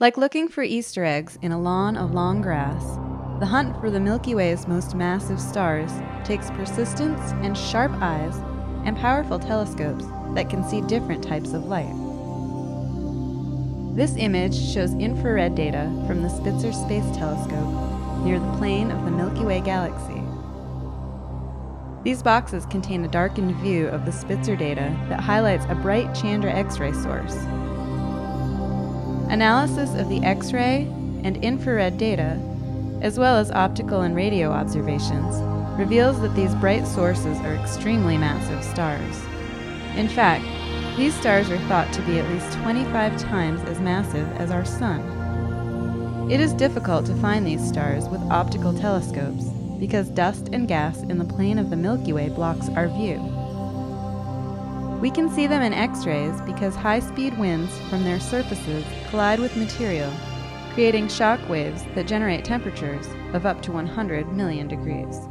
Like looking for Easter eggs in a lawn of long grass, the hunt for the Milky Way's most massive stars takes persistence and sharp eyes and powerful telescopes that can see different types of light. This image shows infrared data from the Spitzer Space Telescope near the plane of the Milky Way galaxy. These boxes contain a darkened view of the Spitzer data that highlights a bright Chandra X ray source. Analysis of the X ray and infrared data, as well as optical and radio observations, reveals that these bright sources are extremely massive stars. In fact, these stars are thought to be at least 25 times as massive as our Sun. It is difficult to find these stars with optical telescopes because dust and gas in the plane of the Milky Way blocks our view. We can see them in X rays because high speed winds from their surfaces collide with material, creating shock waves that generate temperatures of up to 100 million degrees.